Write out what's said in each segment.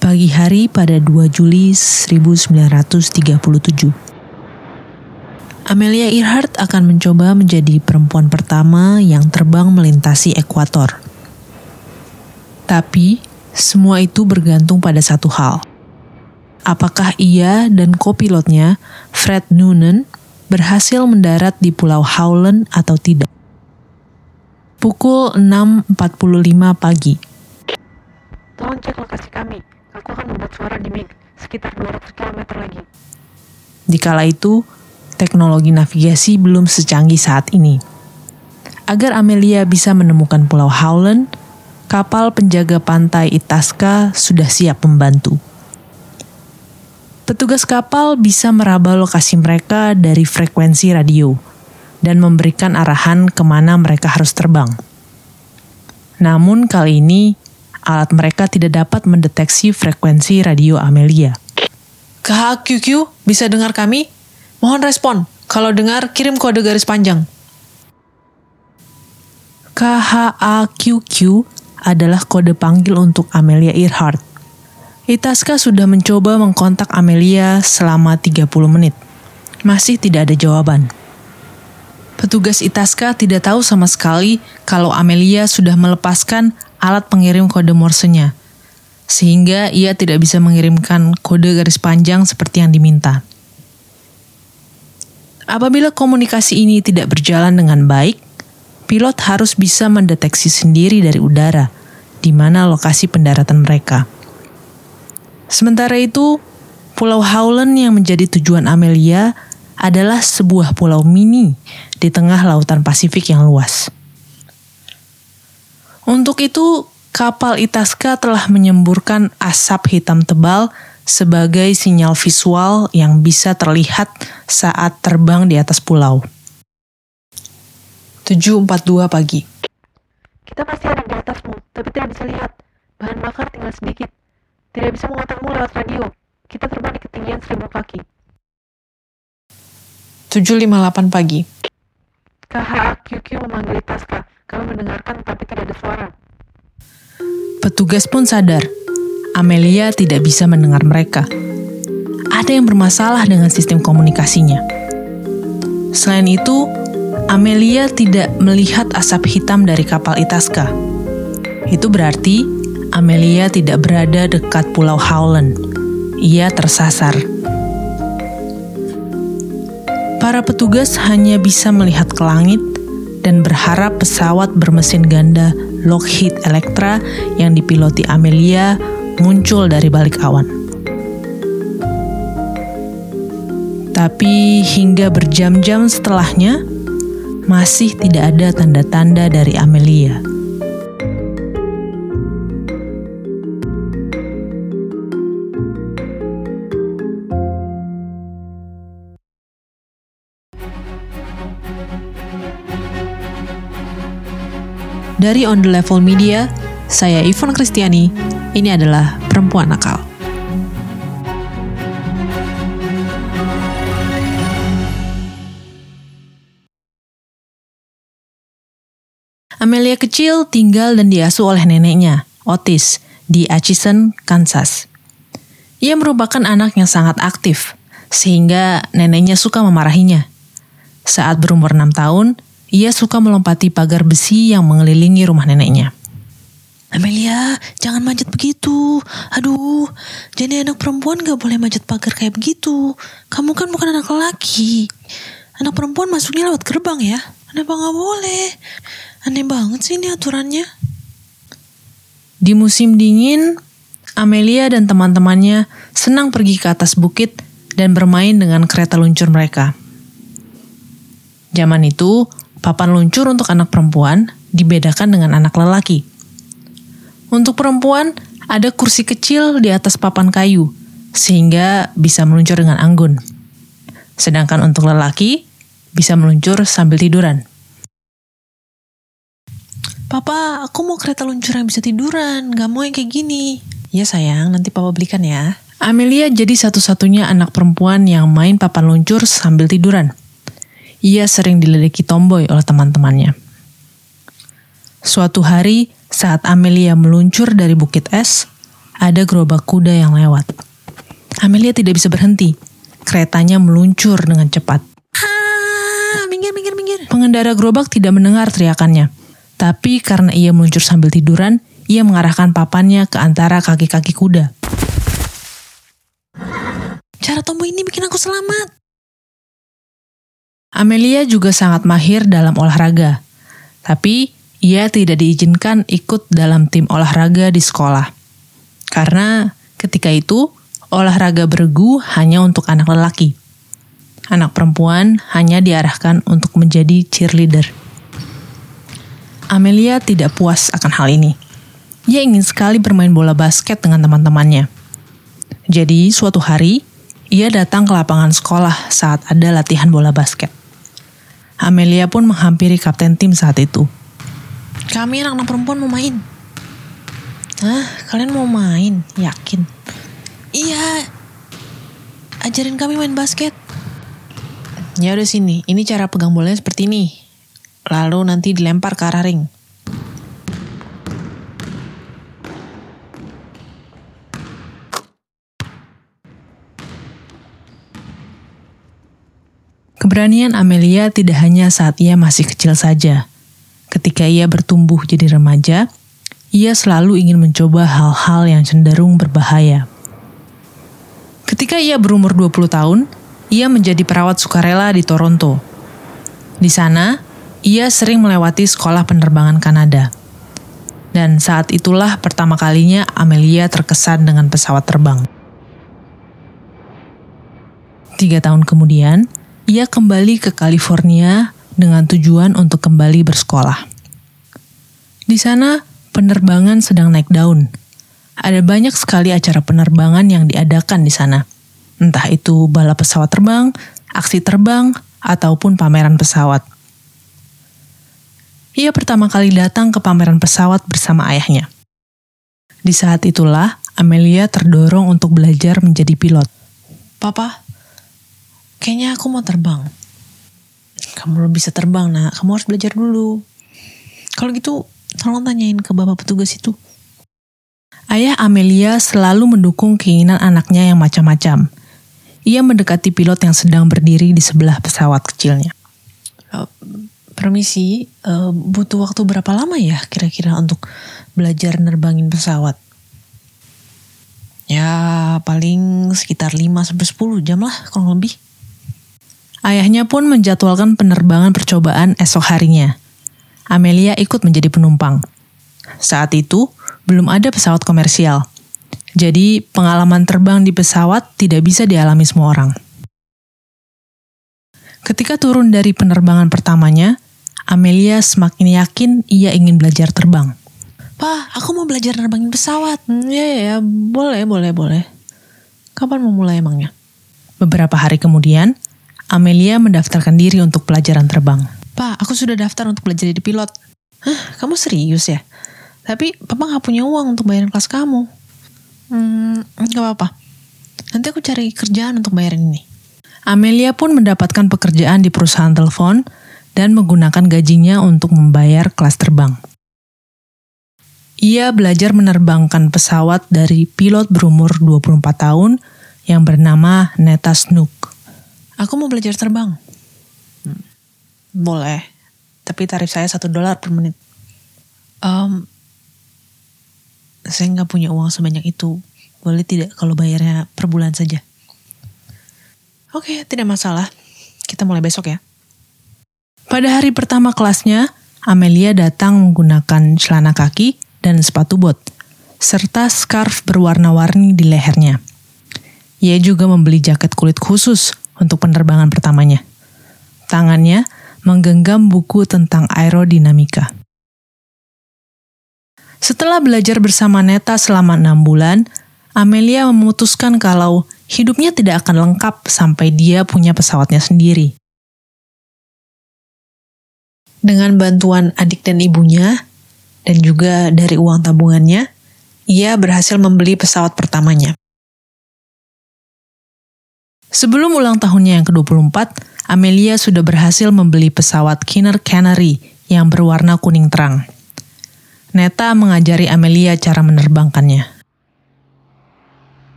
Pagi hari pada 2 Juli 1937. Amelia Earhart akan mencoba menjadi perempuan pertama yang terbang melintasi ekuator. Tapi, semua itu bergantung pada satu hal. Apakah ia dan kopilotnya, Fred Noonan, berhasil mendarat di Pulau Howland atau tidak? Pukul 6.45 pagi. Tolong cek lokasi. Aku akan membuat suara di MiG sekitar 200 km lagi. Dikala itu, teknologi navigasi belum secanggih saat ini. Agar Amelia bisa menemukan Pulau Howland, kapal penjaga pantai Itasca sudah siap membantu. Petugas kapal bisa meraba lokasi mereka dari frekuensi radio dan memberikan arahan ke mana mereka harus terbang. Namun kali ini, alat mereka tidak dapat mendeteksi frekuensi radio Amelia. KHQQ, bisa dengar kami? Mohon respon. Kalau dengar, kirim kode garis panjang. KHAQQ adalah kode panggil untuk Amelia Earhart. Itasca sudah mencoba mengkontak Amelia selama 30 menit. Masih tidak ada jawaban. Petugas Itasca tidak tahu sama sekali kalau Amelia sudah melepaskan alat pengirim kode morsenya, sehingga ia tidak bisa mengirimkan kode garis panjang seperti yang diminta. Apabila komunikasi ini tidak berjalan dengan baik, pilot harus bisa mendeteksi sendiri dari udara di mana lokasi pendaratan mereka. Sementara itu, Pulau Howland yang menjadi tujuan Amelia adalah sebuah pulau mini di tengah lautan Pasifik yang luas. Untuk itu, kapal Itasca telah menyemburkan asap hitam tebal sebagai sinyal visual yang bisa terlihat saat terbang di atas pulau. 7.42 pagi. Kita masih ada di atasmu, tapi tidak bisa lihat. Bahan bakar tinggal sedikit. Tidak bisa mengontakmu lewat radio. Kita terbang di ketinggian 1000 kaki. 7.58 pagi. Memanggil. Kami mendengarkan tapi tidak ada suara. Petugas pun sadar Amelia tidak bisa mendengar mereka. Ada yang bermasalah dengan sistem komunikasinya. Selain itu, Amelia tidak melihat asap hitam dari kapal Itasca. Itu berarti Amelia tidak berada dekat Pulau Howland. Ia tersasar. Para petugas hanya bisa melihat ke langit dan berharap pesawat bermesin ganda Lockheed Electra yang dipiloti Amelia muncul dari balik awan. Tapi hingga berjam-jam setelahnya, masih tidak ada tanda-tanda dari Amelia. Dari On The Level Media, saya Ivon Kristiani. Ini adalah Perempuan Nakal. Amelia kecil tinggal dan diasuh oleh neneknya, Otis, di Atchison, Kansas. Ia merupakan anak yang sangat aktif, sehingga neneknya suka memarahinya. Saat berumur 6 tahun, ia suka melompati pagar besi yang mengelilingi rumah neneknya. Amelia, jangan manjat begitu. Aduh, jadi anak perempuan gak boleh manjat pagar kayak begitu. Kamu kan bukan anak laki. Anak perempuan masuknya lewat gerbang ya. Kenapa gak boleh? Aneh banget sih ini aturannya. Di musim dingin, Amelia dan teman-temannya senang pergi ke atas bukit dan bermain dengan kereta luncur mereka. Zaman itu, Papan luncur untuk anak perempuan dibedakan dengan anak lelaki. Untuk perempuan, ada kursi kecil di atas papan kayu, sehingga bisa meluncur dengan anggun. Sedangkan untuk lelaki, bisa meluncur sambil tiduran. Papa, aku mau kereta luncur yang bisa tiduran, gak mau yang kayak gini. Ya sayang, nanti papa belikan ya. Amelia jadi satu-satunya anak perempuan yang main papan luncur sambil tiduran ia sering diledeki tomboy oleh teman-temannya. Suatu hari, saat Amelia meluncur dari bukit es, ada gerobak kuda yang lewat. Amelia tidak bisa berhenti. Keretanya meluncur dengan cepat. Ah, minggir, minggir, minggir. Pengendara gerobak tidak mendengar teriakannya. Tapi karena ia meluncur sambil tiduran, ia mengarahkan papannya ke antara kaki-kaki kuda. Cara tombol ini bikin aku selamat. Amelia juga sangat mahir dalam olahraga. Tapi ia tidak diizinkan ikut dalam tim olahraga di sekolah. Karena ketika itu, olahraga bergu hanya untuk anak lelaki. Anak perempuan hanya diarahkan untuk menjadi cheerleader. Amelia tidak puas akan hal ini. Ia ingin sekali bermain bola basket dengan teman-temannya. Jadi, suatu hari, ia datang ke lapangan sekolah saat ada latihan bola basket. Amelia pun menghampiri kapten tim saat itu. Kami anak-anak perempuan mau main. Hah, kalian mau main? Yakin? Iya. Ajarin kami main basket. Ya udah sini, ini cara pegang bolanya seperti ini. Lalu nanti dilempar ke arah ring. Keberanian Amelia tidak hanya saat ia masih kecil saja. Ketika ia bertumbuh jadi remaja, ia selalu ingin mencoba hal-hal yang cenderung berbahaya. Ketika ia berumur 20 tahun, ia menjadi perawat sukarela di Toronto. Di sana, ia sering melewati sekolah penerbangan Kanada. Dan saat itulah pertama kalinya Amelia terkesan dengan pesawat terbang. Tiga tahun kemudian, ia kembali ke California dengan tujuan untuk kembali bersekolah. Di sana, penerbangan sedang naik daun. Ada banyak sekali acara penerbangan yang diadakan di sana. Entah itu balap pesawat terbang, aksi terbang, ataupun pameran pesawat. Ia pertama kali datang ke pameran pesawat bersama ayahnya. Di saat itulah, Amelia terdorong untuk belajar menjadi pilot. Papa, kayaknya aku mau terbang. Kamu belum bisa terbang, nak. Kamu harus belajar dulu. Kalau gitu, tolong tanyain ke bapak petugas itu. Ayah Amelia selalu mendukung keinginan anaknya yang macam-macam. Ia mendekati pilot yang sedang berdiri di sebelah pesawat kecilnya. Uh, permisi, uh, butuh waktu berapa lama ya kira-kira untuk belajar nerbangin pesawat? Ya, paling sekitar 5-10 jam lah, kurang lebih. Ayahnya pun menjadwalkan penerbangan percobaan esok harinya. Amelia ikut menjadi penumpang. Saat itu, belum ada pesawat komersial. Jadi, pengalaman terbang di pesawat tidak bisa dialami semua orang. Ketika turun dari penerbangan pertamanya, Amelia semakin yakin ia ingin belajar terbang. Pa, aku mau belajar nerbangin pesawat. Hmm, ya, ya, ya, boleh, boleh, boleh. Kapan mau mulai emangnya? Beberapa hari kemudian, Amelia mendaftarkan diri untuk pelajaran terbang. Pak, aku sudah daftar untuk belajar jadi pilot. Hah, kamu serius ya? Tapi papa nggak punya uang untuk bayarin kelas kamu. Hmm, nggak apa-apa. Nanti aku cari kerjaan untuk bayarin ini. Amelia pun mendapatkan pekerjaan di perusahaan telepon dan menggunakan gajinya untuk membayar kelas terbang. Ia belajar menerbangkan pesawat dari pilot berumur 24 tahun yang bernama Neta Snook. Aku mau belajar terbang. Hmm. Boleh, tapi tarif saya satu dolar per menit. Um, saya nggak punya uang sebanyak itu. Boleh tidak kalau bayarnya per bulan saja? Oke, tidak masalah. Kita mulai besok ya. Pada hari pertama kelasnya, Amelia datang menggunakan celana kaki dan sepatu bot, serta scarf berwarna-warni di lehernya. Ia juga membeli jaket kulit khusus untuk penerbangan pertamanya. Tangannya menggenggam buku tentang aerodinamika. Setelah belajar bersama Neta selama enam bulan, Amelia memutuskan kalau hidupnya tidak akan lengkap sampai dia punya pesawatnya sendiri. Dengan bantuan adik dan ibunya, dan juga dari uang tabungannya, ia berhasil membeli pesawat pertamanya. Sebelum ulang tahunnya yang ke-24, Amelia sudah berhasil membeli pesawat Kinner Canary yang berwarna kuning terang. Neta mengajari Amelia cara menerbangkannya.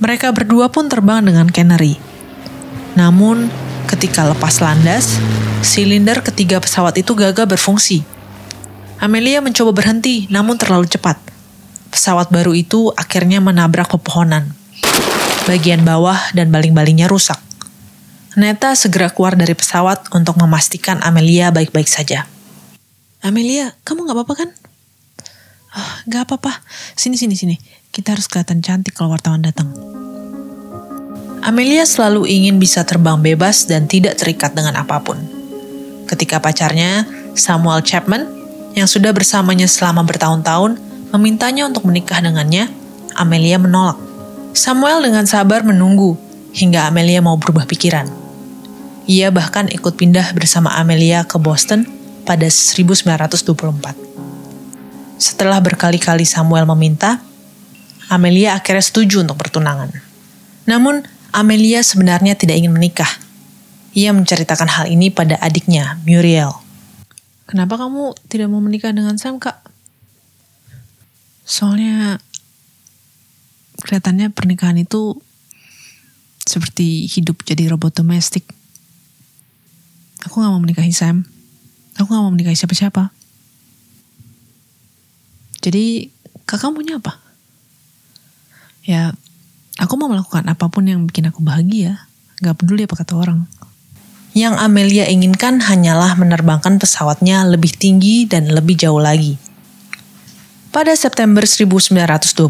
Mereka berdua pun terbang dengan Canary. Namun, ketika lepas landas, silinder ketiga pesawat itu gagal berfungsi. Amelia mencoba berhenti, namun terlalu cepat. Pesawat baru itu akhirnya menabrak pepohonan. Bagian bawah dan baling-balingnya rusak. Neta segera keluar dari pesawat untuk memastikan Amelia baik-baik saja. Amelia, kamu gak apa-apa kan? Oh, gak apa-apa. Sini, sini, sini. Kita harus kelihatan cantik kalau wartawan datang. Amelia selalu ingin bisa terbang bebas dan tidak terikat dengan apa pun. Ketika pacarnya, Samuel Chapman, yang sudah bersamanya selama bertahun-tahun, memintanya untuk menikah dengannya, Amelia menolak. Samuel dengan sabar menunggu hingga Amelia mau berubah pikiran. Ia bahkan ikut pindah bersama Amelia ke Boston pada 1924. Setelah berkali-kali Samuel meminta, Amelia akhirnya setuju untuk bertunangan. Namun, Amelia sebenarnya tidak ingin menikah. Ia menceritakan hal ini pada adiknya, Muriel. Kenapa kamu tidak mau menikah dengan Sam, Kak? Soalnya kelihatannya pernikahan itu seperti hidup jadi robot domestik. Aku gak mau menikahi Sam. Aku gak mau menikahi siapa-siapa. Jadi kakak punya apa? ya aku mau melakukan apa pun yang bikin aku bahagia. Gak peduli apa kata orang. Yang Amelia inginkan hanyalah menerbangkan pesawatnya lebih tinggi dan lebih jauh lagi. Pada September 1927,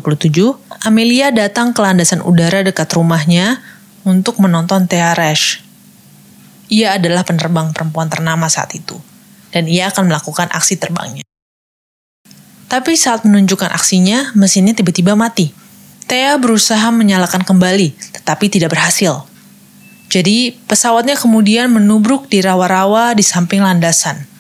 Amelia datang ke landasan udara dekat rumahnya untuk menonton Thea Resch. Ia adalah penerbang perempuan ternama saat itu, dan ia akan melakukan aksi terbangnya. Tapi saat menunjukkan aksinya, mesinnya tiba-tiba mati. Thea berusaha menyalakan kembali, tetapi tidak berhasil. Jadi, pesawatnya kemudian menubruk di rawa-rawa di samping landasan.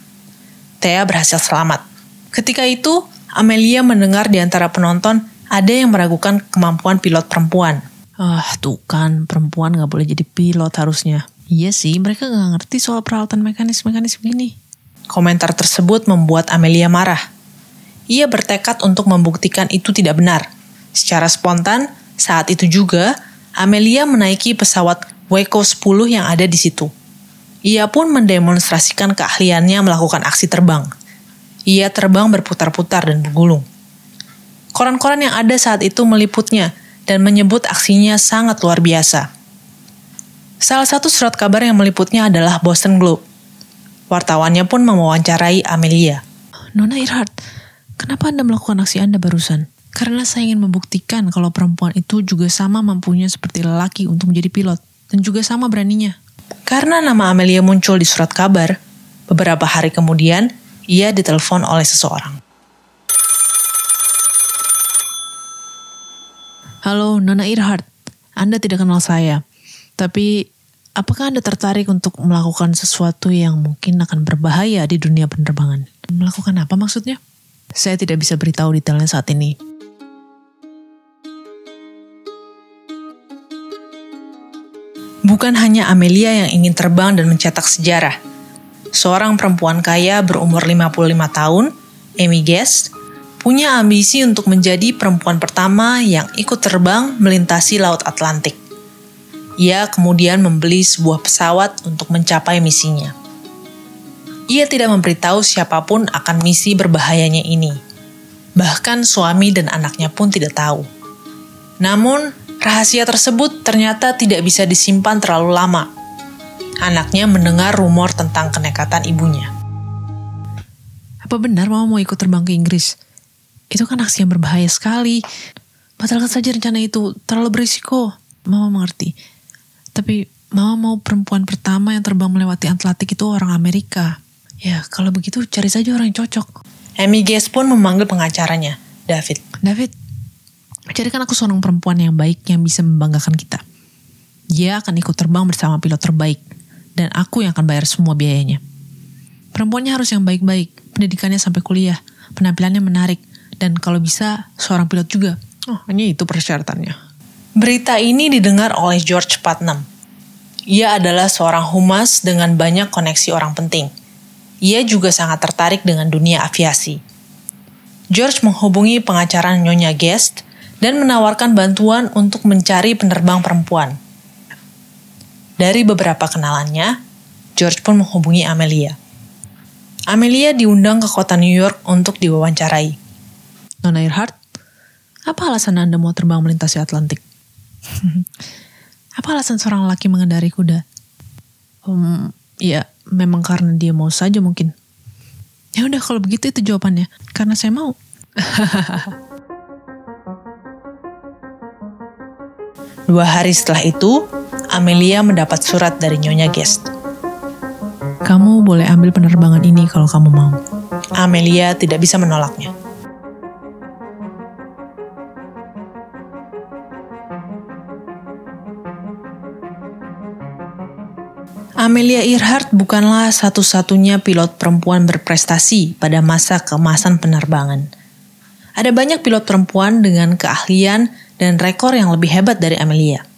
Thea berhasil selamat. Ketika itu, Amelia mendengar di antara penonton ada yang meragukan kemampuan pilot perempuan. Ah, tuh kan, perempuan gak boleh jadi pilot harusnya. Iya sih, mereka gak ngerti soal peralatan mekanis-mekanis begini. Komentar tersebut membuat Amelia marah. Ia bertekad untuk membuktikan itu tidak benar. Secara spontan, saat itu juga, Amelia menaiki pesawat Waco 10 yang ada di situ. Ia pun mendemonstrasikan keahliannya melakukan aksi terbang. Ia terbang berputar-putar dan bergulung. Koran-koran yang ada saat itu meliputnya dan menyebut aksinya sangat luar biasa. Salah satu surat kabar yang meliputnya adalah Boston Globe. Wartawannya pun mewawancarai Amelia. Nona Irhart, kenapa Anda melakukan aksi Anda barusan? Karena saya ingin membuktikan kalau perempuan itu juga sama mampunya seperti lelaki untuk menjadi pilot, dan juga sama beraninya. Karena nama Amelia muncul di surat kabar, beberapa hari kemudian ia ditelepon oleh seseorang. Halo, Nona Irhart. Anda tidak kenal saya. Tapi, apakah Anda tertarik untuk melakukan sesuatu yang mungkin akan berbahaya di dunia penerbangan? Melakukan apa maksudnya? Saya tidak bisa beritahu detailnya saat ini. Bukan hanya Amelia yang ingin terbang dan mencetak sejarah. Seorang perempuan kaya berumur 55 tahun, Amy Guest, punya ambisi untuk menjadi perempuan pertama yang ikut terbang melintasi Laut Atlantik. Ia kemudian membeli sebuah pesawat untuk mencapai misinya. Ia tidak memberitahu siapa pun akan misi berbahayanya ini. Bahkan suami dan anaknya pun tidak tahu. Namun, Rahasia tersebut ternyata tidak bisa disimpan terlalu lama. Anaknya mendengar rumor tentang kenekatan ibunya. Apa benar mama mau ikut terbang ke Inggris? Itu kan aksi yang berbahaya sekali. Batalkan saja rencana itu, terlalu berisiko. Mama mengerti. Tapi mama mau perempuan pertama yang terbang melewati Atlantik itu orang Amerika. Ya, kalau begitu cari saja orang yang cocok. Amy Guest pun memanggil pengacaranya, David. David, Jadikan aku seorang perempuan yang baik yang bisa membanggakan kita. Dia akan ikut terbang bersama pilot terbaik, dan aku yang akan bayar semua biayanya. Perempuannya harus yang baik-baik, pendidikannya sampai kuliah, penampilannya menarik, dan kalau bisa seorang pilot juga. Oh, hanya itu persyaratannya. Berita ini didengar oleh George Putnam. Ia adalah seorang humas dengan banyak koneksi orang penting. Ia juga sangat tertarik dengan dunia aviasi. George menghubungi pengacara Nyonya Guest dan menawarkan bantuan untuk mencari penerbang perempuan. Dari beberapa kenalannya, George pun menghubungi Amelia. Amelia diundang ke kota New York untuk diwawancarai. Nona Earhart, apa alasan Anda mau terbang melintasi Atlantik? apa alasan seorang laki mengendari kuda? Um, ya, memang karena dia mau saja mungkin. Ya udah kalau begitu itu jawabannya. Karena saya mau. Dua hari setelah itu, Amelia mendapat surat dari Nyonya Guest. Kamu boleh ambil penerbangan ini kalau kamu mau. Amelia tidak bisa menolaknya. Amelia Earhart bukanlah satu-satunya pilot perempuan berprestasi pada masa keemasan penerbangan. Ada banyak pilot perempuan dengan keahlian dan rekor yang lebih hebat dari Amelia.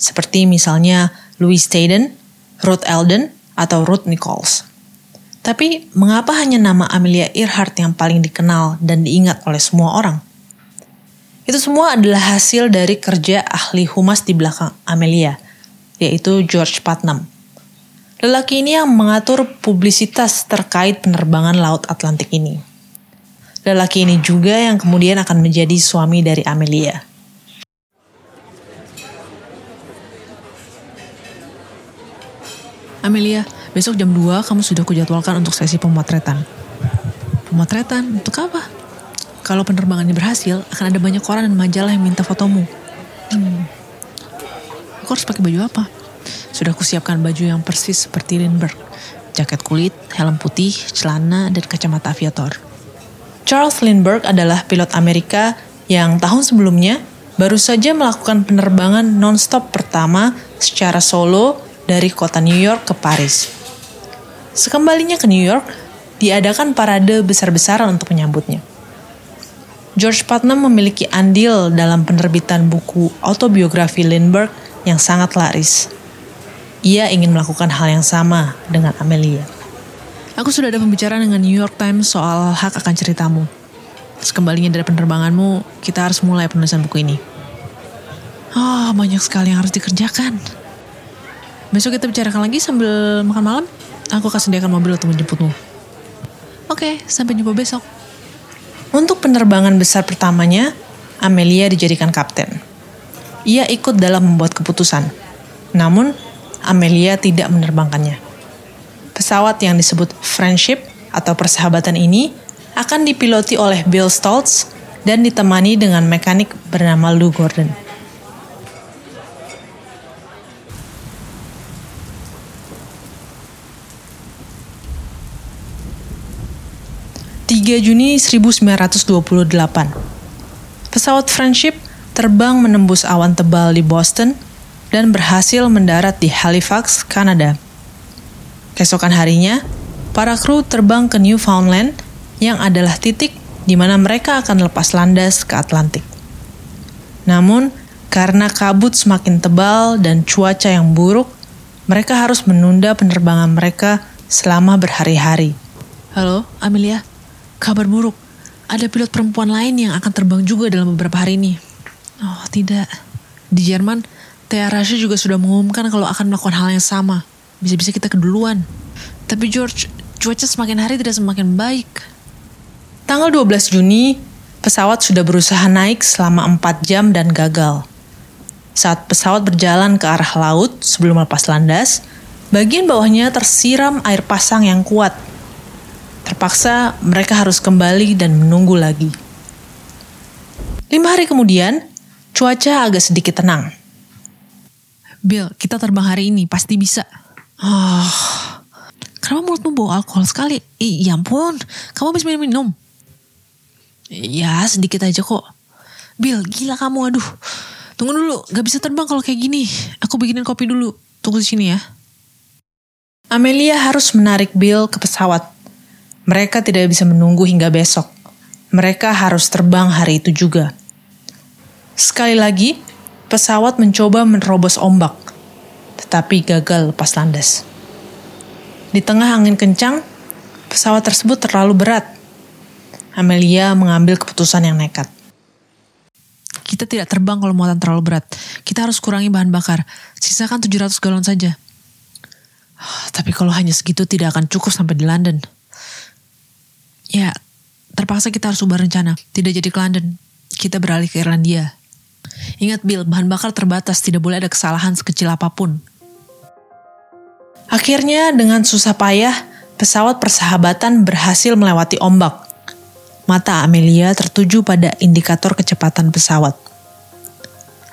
Seperti misalnya Louise Staden, Ruth Eldon, atau Ruth Nichols. Tapi mengapa hanya nama Amelia Earhart yang paling dikenal dan diingat oleh semua orang? Itu semua adalah hasil dari kerja ahli humas di belakang Amelia, yaitu George Putnam. Lelaki ini yang mengatur publisitas terkait penerbangan Laut Atlantik ini. Lelaki ini juga yang kemudian akan menjadi suami dari Amelia. Amelia, besok jam 2 kamu sudah kujadwalkan untuk sesi pemotretan. Pemotretan? Untuk apa? Kalau penerbangan ini berhasil, akan ada banyak koran dan majalah yang minta fotomu. Hmm. Aku harus pakai baju apa? Sudah kusiapkan baju yang persis seperti Lindbergh. Jaket kulit, helm putih, celana, dan kacamata aviator. Charles Lindbergh adalah pilot Amerika yang tahun sebelumnya baru saja melakukan penerbangan non-stop pertama secara solo dari kota New York ke Paris. Sekembalinya ke New York, diadakan parade besar-besaran untuk menyambutnya. George Putnam memiliki andil dalam penerbitan buku autobiografi Lindbergh yang sangat laris. Ia ingin melakukan hal yang sama dengan Amelia. Aku sudah ada pembicaraan dengan New York Times soal hak akan ceritamu. Sekembalinya dari penerbanganmu, kita harus mulai penulisan buku ini. Oh, banyak sekali yang harus dikerjakan. Besok kita bicarakan lagi sambil makan malam. Aku akan sediakan mobil untuk menjemputmu. Oke, sampai jumpa besok. Untuk penerbangan besar pertamanya, Amelia dijadikan kapten. Ia ikut dalam membuat keputusan. Namun, Amelia tidak menerbangkannya. Pesawat yang disebut Friendship atau persahabatan ini akan dipiloti oleh Bill Stoltz dan ditemani dengan mekanik bernama Lou Gordon. 3 Juni 1928. Pesawat Friendship terbang menembus awan tebal di Boston dan berhasil mendarat di Halifax, Kanada. Keesokan harinya, para kru terbang ke Newfoundland yang adalah titik di mana mereka akan lepas landas ke Atlantik. Namun, karena kabut semakin tebal dan cuaca yang buruk, mereka harus menunda penerbangan mereka selama berhari-hari. Halo, Amelia. Kabar buruk, ada pilot perempuan lain yang akan terbang juga dalam beberapa hari ini. Oh tidak, di Jerman, Thea Rasha juga sudah mengumumkan kalau akan melakukan hal yang sama. Bisa-bisa kita keduluan. Tapi George, cuaca semakin hari tidak semakin baik. Tanggal 12 Juni, pesawat sudah berusaha naik selama 4 jam dan gagal. Saat pesawat berjalan ke arah laut sebelum lepas landas, bagian bawahnya tersiram air pasang yang kuat Terpaksa mereka harus kembali dan menunggu lagi. Lima hari kemudian, cuaca agak sedikit tenang. Bill, kita terbang hari ini, pasti bisa. Oh, kenapa mulutmu bawa alkohol sekali? Ih, ya ampun, kamu habis minum-minum. Ya, sedikit aja kok. Bill, gila kamu, aduh. Tunggu dulu, gak bisa terbang kalau kayak gini. Aku bikinin kopi dulu. Tunggu di sini ya. Amelia harus menarik Bill ke pesawat mereka tidak bisa menunggu hingga besok. Mereka harus terbang hari itu juga. Sekali lagi, pesawat mencoba menerobos ombak, tetapi gagal lepas landas. Di tengah angin kencang, pesawat tersebut terlalu berat. Amelia mengambil keputusan yang nekat. Kita tidak terbang kalau muatan terlalu berat. Kita harus kurangi bahan bakar. Sisakan 700 galon saja. Tapi kalau hanya segitu tidak akan cukup sampai di London. Ya, terpaksa kita harus ubah rencana. Tidak jadi ke London. Kita beralih ke Irlandia. Ingat Bill, bahan bakar terbatas. Tidak boleh ada kesalahan sekecil apa pun. Akhirnya dengan susah payah, pesawat persahabatan berhasil melewati ombak mata Amelia tertuju pada indikator kecepatan pesawat.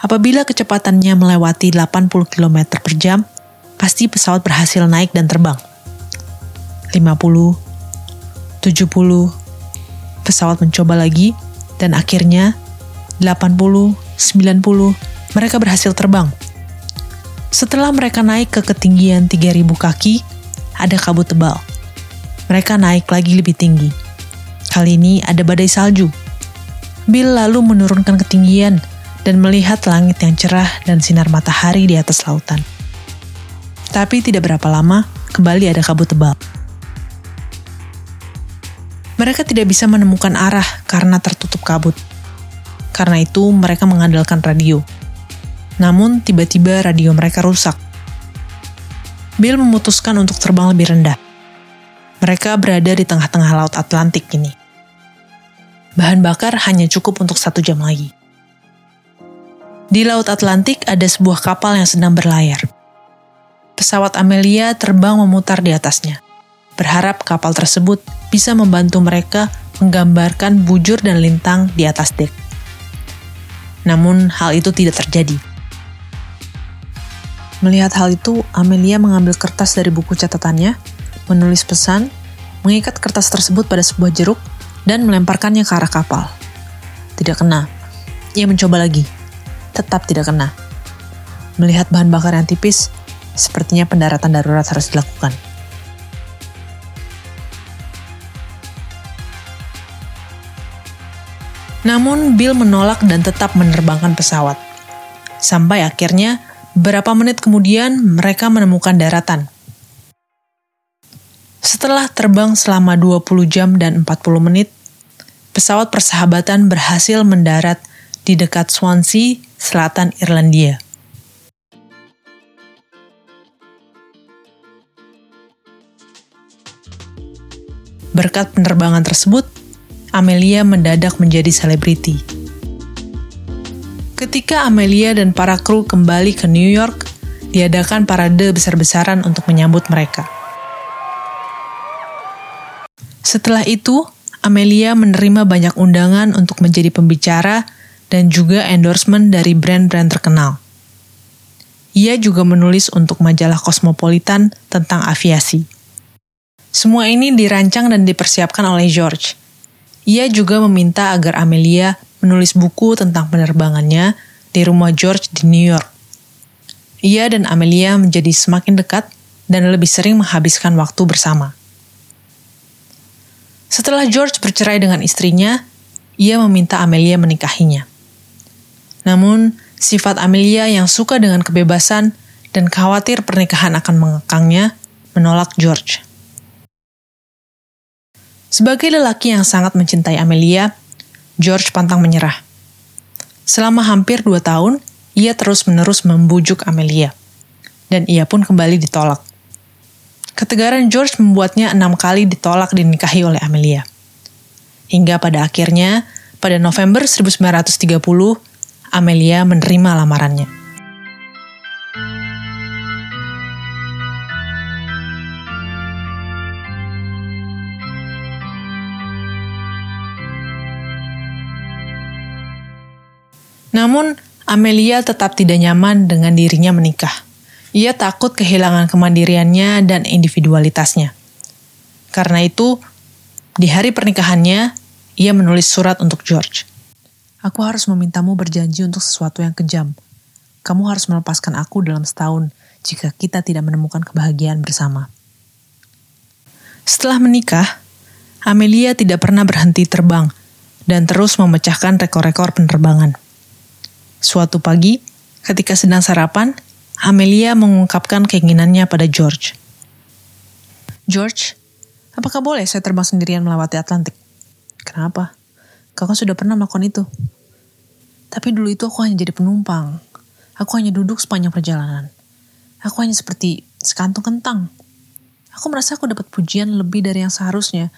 Apabila kecepatannya melewati 80 km per jam, pasti pesawat berhasil naik dan terbang. 50, 70, pesawat mencoba lagi, dan akhirnya 80, 90, mereka berhasil terbang. Setelah mereka naik ke ketinggian 3000 kaki, ada kabut tebal. Mereka naik lagi lebih tinggi Kali ini ada badai salju. Bill lalu menurunkan ketinggian dan melihat langit yang cerah dan sinar matahari di atas lautan. Tapi tidak berapa lama, kembali ada kabut tebal. Mereka tidak bisa menemukan arah karena tertutup kabut. Karena itu, mereka mengandalkan radio. Namun, tiba-tiba radio mereka rusak. Bill memutuskan untuk terbang lebih rendah. Mereka berada di tengah-tengah Laut Atlantik ini bahan bakar hanya cukup untuk satu jam lagi. Di Laut Atlantik ada sebuah kapal yang sedang berlayar. Pesawat Amelia terbang memutar di atasnya, berharap kapal tersebut bisa membantu mereka menggambarkan bujur dan lintang di atas dek. Namun hal itu tidak terjadi. Melihat hal itu, Amelia mengambil kertas dari buku catatannya, menulis pesan, mengikat kertas tersebut pada sebuah jeruk, dan melemparkannya ke arah kapal. Tidak kena. Ia mencoba lagi. Tetap tidak kena. Melihat bahan bakar yang tipis, sepertinya pendaratan darurat harus dilakukan. Namun Bill menolak dan tetap menerbangkan pesawat. Sampai akhirnya, beberapa menit kemudian mereka menemukan daratan. Setelah terbang selama 20 jam dan 40 menit, pesawat persahabatan berhasil mendarat di dekat Swansea, selatan Irlandia. Berkat penerbangan tersebut, Amelia mendadak menjadi selebriti. Ketika Amelia dan para kru kembali ke New York, diadakan parade besar-besaran untuk menyambut mereka. Setelah itu, Amelia menerima banyak undangan untuk menjadi pembicara dan juga endorsement dari brand-brand terkenal. Ia juga menulis untuk majalah Cosmopolitan tentang aviasi. Semua ini dirancang dan dipersiapkan oleh George. Ia juga meminta agar Amelia menulis buku tentang penerbangannya di rumah George di New York. Ia dan Amelia menjadi semakin dekat dan lebih sering menghabiskan waktu bersama. Setelah George bercerai dengan istrinya, ia meminta Amelia menikahinya. Namun, sifat Amelia yang suka dengan kebebasan dan khawatir pernikahan akan mengekangnya menolak George. Sebagai lelaki yang sangat mencintai Amelia, George pantang menyerah. Selama hampir dua tahun, ia terus-menerus membujuk Amelia. Dan ia pun kembali ditolak. Ketegaran George membuatnya enam kali ditolak dinikahi oleh Amelia. Hingga pada akhirnya, pada November 1930, Amelia menerima lamarannya. Namun, Amelia tetap tidak nyaman dengan dirinya menikah. Ia takut kehilangan kemandiriannya dan individualitasnya. Karena itu, di hari pernikahannya, ia menulis surat untuk George. Aku harus memintamu berjanji untuk sesuatu yang kejam. Kamu harus melepaskan aku dalam setahun jika kita tidak menemukan kebahagiaan bersama. Setelah menikah, Amelia tidak pernah berhenti terbang dan terus memecahkan rekor-rekor penerbangan. Suatu pagi, ketika sedang sarapan, Amelia mengungkapkan keinginannya pada George. George, apakah boleh saya terbang sendirian melewati Atlantik? Kenapa? Kau kan sudah pernah melakukan itu. Tapi dulu itu aku hanya jadi penumpang. Aku hanya duduk sepanjang perjalanan. Aku hanya seperti sekantung kentang. Aku merasa aku dapat pujian lebih dari yang seharusnya.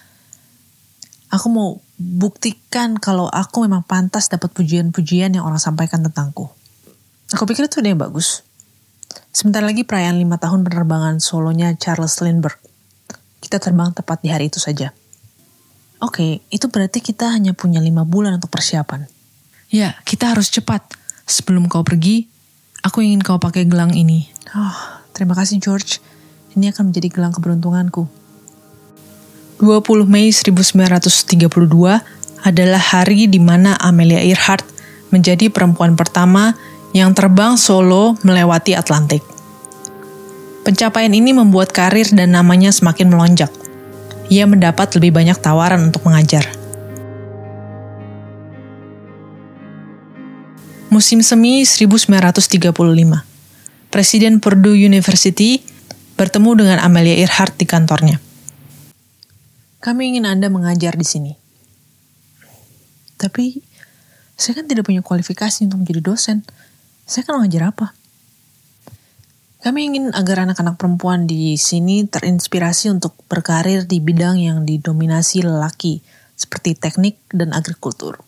Aku mau buktikan kalau aku memang pantas dapat pujian-pujian yang orang sampaikan tentangku. Aku pikir itu ada yang bagus. Sebentar lagi perayaan lima tahun penerbangan solonya Charles Lindbergh. Kita terbang tepat di hari itu saja. Oke, itu berarti kita hanya punya lima bulan untuk persiapan. Ya, kita harus cepat. Sebelum kau pergi, aku ingin kau pakai gelang ini. Oh, terima kasih George. Ini akan menjadi gelang keberuntunganku. 20 Mei 1932 adalah hari di mana Amelia Earhart menjadi perempuan pertama yang terbang solo melewati Atlantik. Pencapaian ini membuat karir dan namanya semakin melonjak ia mendapat lebih banyak tawaran untuk mengajar. Musim semi 1935. Presiden Purdue University bertemu dengan Amelia Earhart di kantornya. Kami ingin Anda mengajar di sini. Tapi, saya kan tidak punya kualifikasi untuk menjadi dosen. Saya kan mengajar apa? Kami ingin agar anak-anak perempuan di sini terinspirasi untuk berkarir di bidang yang didominasi lelaki, seperti teknik dan agrikultur.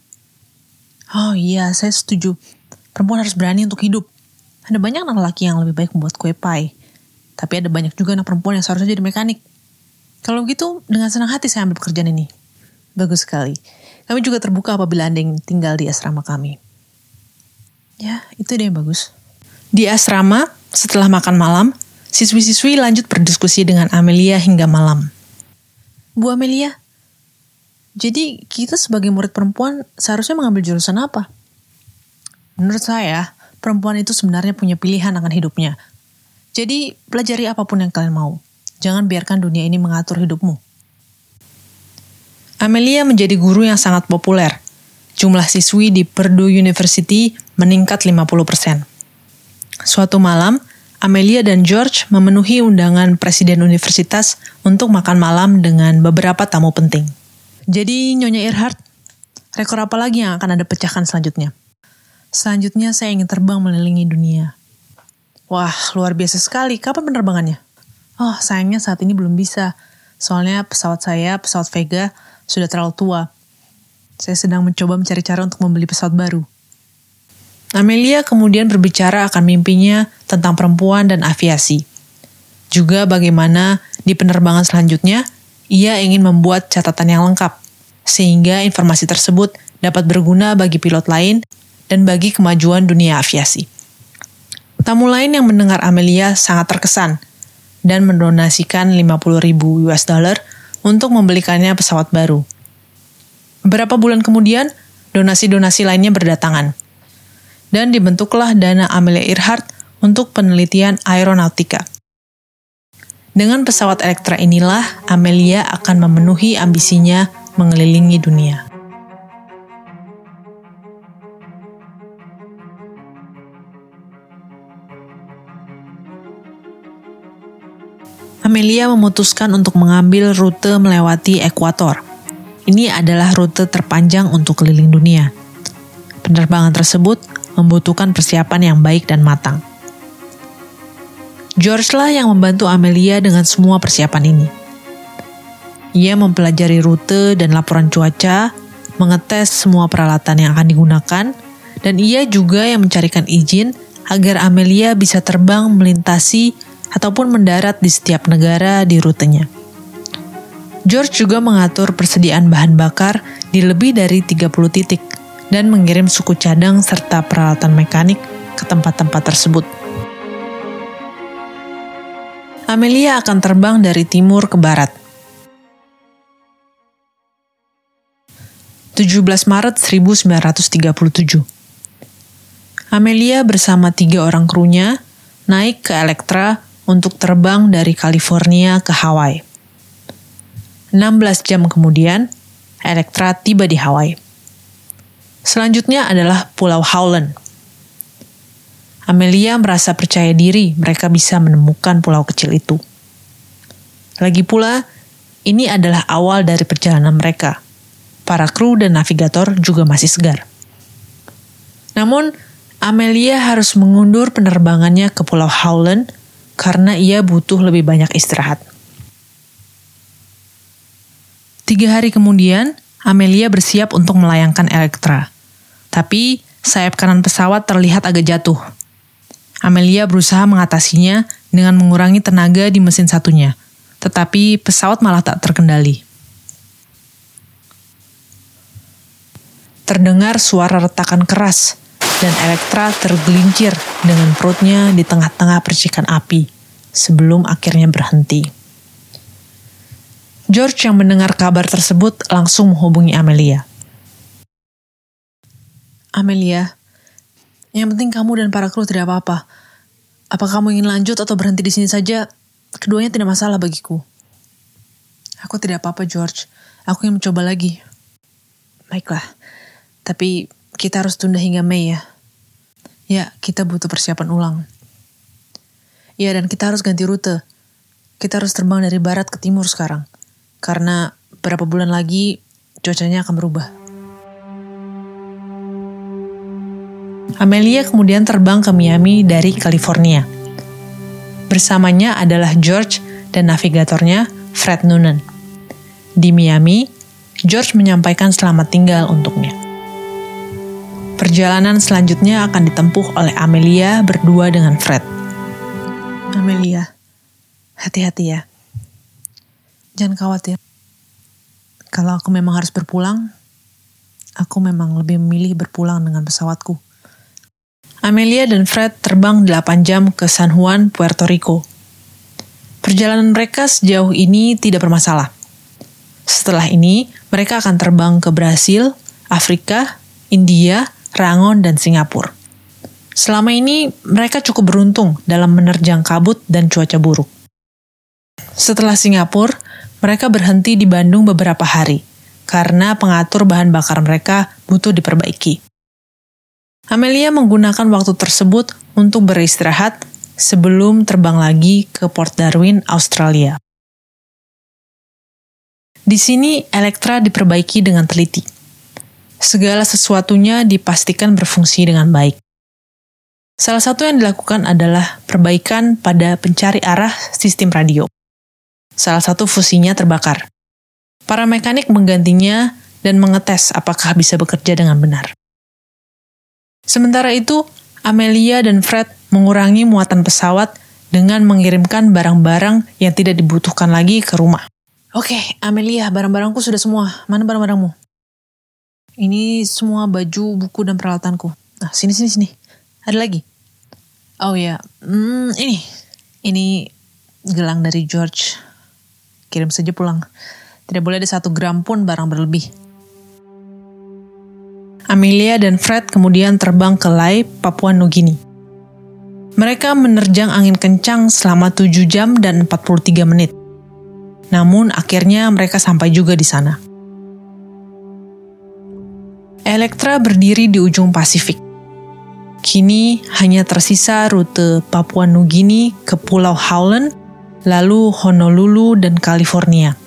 Oh iya, saya setuju. Perempuan harus berani untuk hidup. Ada banyak anak lelaki yang lebih baik membuat kue pie. Tapi ada banyak juga anak perempuan yang seharusnya jadi mekanik. Kalau gitu, dengan senang hati saya ambil pekerjaan ini. Bagus sekali. Kami juga terbuka apabila Anda ingin tinggal di asrama kami. Ya, itu dia yang bagus. Di asrama, setelah makan malam, siswi-siswi lanjut berdiskusi dengan Amelia hingga malam. Bu Amelia, jadi kita sebagai murid perempuan seharusnya mengambil jurusan apa? Menurut saya, perempuan itu sebenarnya punya pilihan akan hidupnya. Jadi, pelajari apa pun yang kalian mau. Jangan biarkan dunia ini mengatur hidupmu. Amelia menjadi guru yang sangat populer. Jumlah siswi di Purdue University meningkat 50%. Suatu malam, Amelia dan George memenuhi undangan presiden universitas untuk makan malam dengan beberapa tamu penting. Jadi, Nyonya Earhart, rekor apa lagi yang akan Anda pecahkan selanjutnya? Selanjutnya, saya ingin terbang mengelilingi dunia. Wah, luar biasa sekali. Kapan penerbangannya? Oh, sayangnya saat ini belum bisa. Soalnya pesawat saya, pesawat Vega, sudah terlalu tua. Saya sedang mencoba mencari cara untuk membeli pesawat baru. Amelia kemudian berbicara akan mimpinya tentang perempuan dan aviasi. Juga bagaimana di penerbangan selanjutnya, ia ingin membuat catatan yang lengkap, sehingga informasi tersebut dapat berguna bagi pilot lain dan bagi kemajuan dunia aviasi. Tamu lain yang mendengar Amelia sangat terkesan dan mendonasikan 50 ribu US dollar untuk membelikannya pesawat baru. Beberapa bulan kemudian, donasi-donasi lainnya berdatangan dan dibentuklah dana Amelia Earhart untuk penelitian aeronautika. Dengan pesawat Elektra inilah Amelia akan memenuhi ambisinya mengelilingi dunia. Amelia memutuskan untuk mengambil rute melewati ekuator. Ini adalah rute terpanjang untuk keliling dunia. Penerbangan tersebut membutuhkan persiapan yang baik dan matang. George lah yang membantu Amelia dengan semua persiapan ini. Ia mempelajari rute dan laporan cuaca, mengetes semua peralatan yang akan digunakan, dan ia juga yang mencarikan izin agar Amelia bisa terbang melintasi ataupun mendarat di setiap negara di rutenya. George juga mengatur persediaan bahan bakar di lebih dari 30 titik dan mengirim suku cadang serta peralatan mekanik ke tempat-tempat tersebut. Amelia akan terbang dari timur ke barat. 17 Maret 1937 Amelia bersama tiga orang krunya naik ke Elektra untuk terbang dari California ke Hawaii. 16 jam kemudian, Elektra tiba di Hawaii. Selanjutnya adalah Pulau Howland. Amelia merasa percaya diri mereka bisa menemukan pulau kecil itu. Lagi pula, ini adalah awal dari perjalanan mereka. Para kru dan navigator juga masih segar. Namun, Amelia harus mengundur penerbangannya ke Pulau Howland karena ia butuh lebih banyak istirahat. Tiga hari kemudian, Amelia bersiap untuk melayangkan Elektra. Tapi, sayap kanan pesawat terlihat agak jatuh. Amelia berusaha mengatasinya dengan mengurangi tenaga di mesin satunya, tetapi pesawat malah tak terkendali. Terdengar suara retakan keras, dan Elektra tergelincir dengan perutnya di tengah-tengah percikan api sebelum akhirnya berhenti. George yang mendengar kabar tersebut langsung menghubungi Amelia. Amelia, yang penting kamu dan para kru tidak apa-apa. Apa kamu ingin lanjut atau berhenti di sini saja? Keduanya tidak masalah bagiku. Aku tidak apa-apa, George. Aku ingin mencoba lagi. Baiklah. Tapi kita harus tunda hingga Mei ya. Ya, kita butuh persiapan ulang. Ya, dan kita harus ganti rute. Kita harus terbang dari barat ke timur sekarang. Karena beberapa bulan lagi cuacanya akan berubah. Amelia kemudian terbang ke Miami dari California. Bersamanya adalah George dan navigatornya Fred Noonan. Di Miami, George menyampaikan selamat tinggal untuknya. Perjalanan selanjutnya akan ditempuh oleh Amelia berdua dengan Fred. Amelia, hati-hati ya. Jangan khawatir. Kalau aku memang harus berpulang, aku memang lebih memilih berpulang dengan pesawatku. Amelia dan Fred terbang 8 jam ke San Juan, Puerto Rico. Perjalanan mereka sejauh ini tidak bermasalah. Setelah ini, mereka akan terbang ke Brasil, Afrika, India, Rangon, dan Singapura. Selama ini, mereka cukup beruntung dalam menerjang kabut dan cuaca buruk. Setelah Singapura, mereka berhenti di Bandung beberapa hari karena pengatur bahan bakar mereka butuh diperbaiki. Amelia menggunakan waktu tersebut untuk beristirahat sebelum terbang lagi ke Port Darwin, Australia. Di sini, Elektra diperbaiki dengan teliti. Segala sesuatunya dipastikan berfungsi dengan baik. Salah satu yang dilakukan adalah perbaikan pada pencari arah sistem radio. Salah satu fusinya terbakar. Para mekanik menggantinya dan mengetes apakah bisa bekerja dengan benar. Sementara itu, Amelia dan Fred mengurangi muatan pesawat dengan mengirimkan barang-barang yang tidak dibutuhkan lagi ke rumah. Oke, Amelia, barang-barangku sudah semua. Mana barang-barangmu? Ini semua baju, buku, dan peralatanku. Nah, sini, sini, sini. Ada lagi? Oh ya, hmm, ini. Ini gelang dari George. Kirim saja pulang. Tidak boleh ada satu gram pun barang berlebih. Amelia dan Fred kemudian terbang ke Lai, Papua Nugini. Mereka menerjang angin kencang selama 7 jam dan 43 menit. Namun akhirnya mereka sampai juga di sana. Elektra berdiri di ujung Pasifik. Kini hanya tersisa rute Papua Nugini ke Pulau Howland, lalu Honolulu dan California.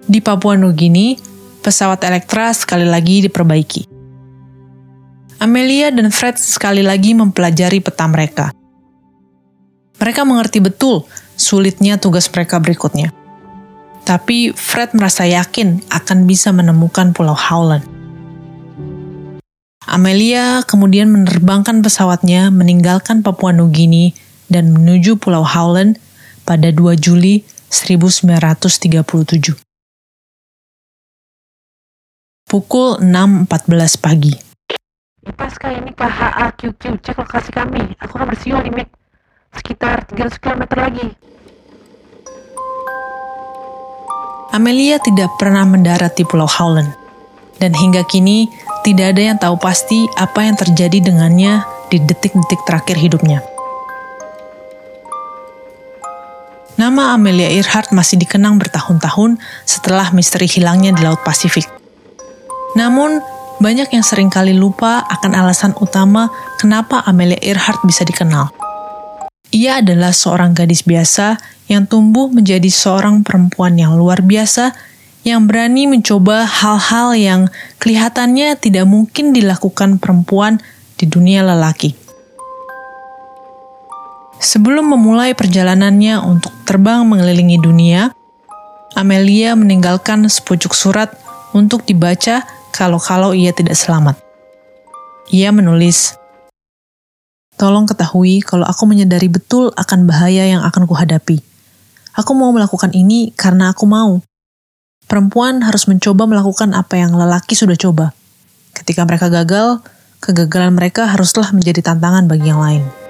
Di Papua Nugini, pesawat Elektra sekali lagi diperbaiki. Amelia dan Fred sekali lagi mempelajari peta mereka. Mereka mengerti betul sulitnya tugas mereka berikutnya. Tapi Fred merasa yakin akan bisa menemukan Pulau Howland. Amelia kemudian menerbangkan pesawatnya meninggalkan Papua Nugini dan menuju Pulau Howland pada 2 Juli 1937 pukul 6.14 pagi. Pasca ini KHAQQ, cek lokasi kami. Aku akan bersiul di. Sekitar 300 km lagi. Amelia tidak pernah mendarat di Pulau Howland. Dan hingga kini, tidak ada yang tahu pasti apa yang terjadi dengannya di detik-detik terakhir hidupnya. Nama Amelia Earhart masih dikenang bertahun-tahun setelah misteri hilangnya di Laut Pasifik. Namun, banyak yang sering kali lupa akan alasan utama kenapa Amelia Earhart bisa dikenal. Ia adalah seorang gadis biasa yang tumbuh menjadi seorang perempuan yang luar biasa yang berani mencoba hal-hal yang kelihatannya tidak mungkin dilakukan perempuan di dunia lelaki. Sebelum memulai perjalanannya untuk terbang mengelilingi dunia, Amelia meninggalkan sepucuk surat untuk dibaca kalau-kalau ia tidak selamat. Ia menulis, Tolong ketahui kalau aku menyadari betul akan bahaya yang akan kuhadapi. Aku mau melakukan ini karena aku mau. Perempuan harus mencoba melakukan apa yang lelaki sudah coba. Ketika mereka gagal, kegagalan mereka haruslah menjadi tantangan bagi yang lain.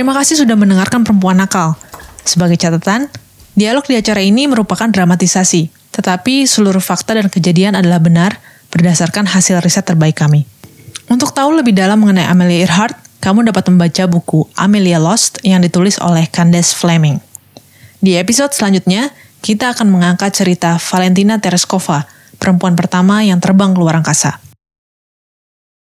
Terima kasih sudah mendengarkan Perempuan Nakal. Sebagai catatan, dialog di acara ini merupakan dramatisasi, tetapi seluruh fakta dan kejadian adalah benar berdasarkan hasil riset terbaik kami. Untuk tahu lebih dalam mengenai Amelia Earhart, kamu dapat membaca buku Amelia Lost yang ditulis oleh Candace Fleming. Di episode selanjutnya, kita akan mengangkat cerita Valentina Tereskova, perempuan pertama yang terbang ke luar angkasa.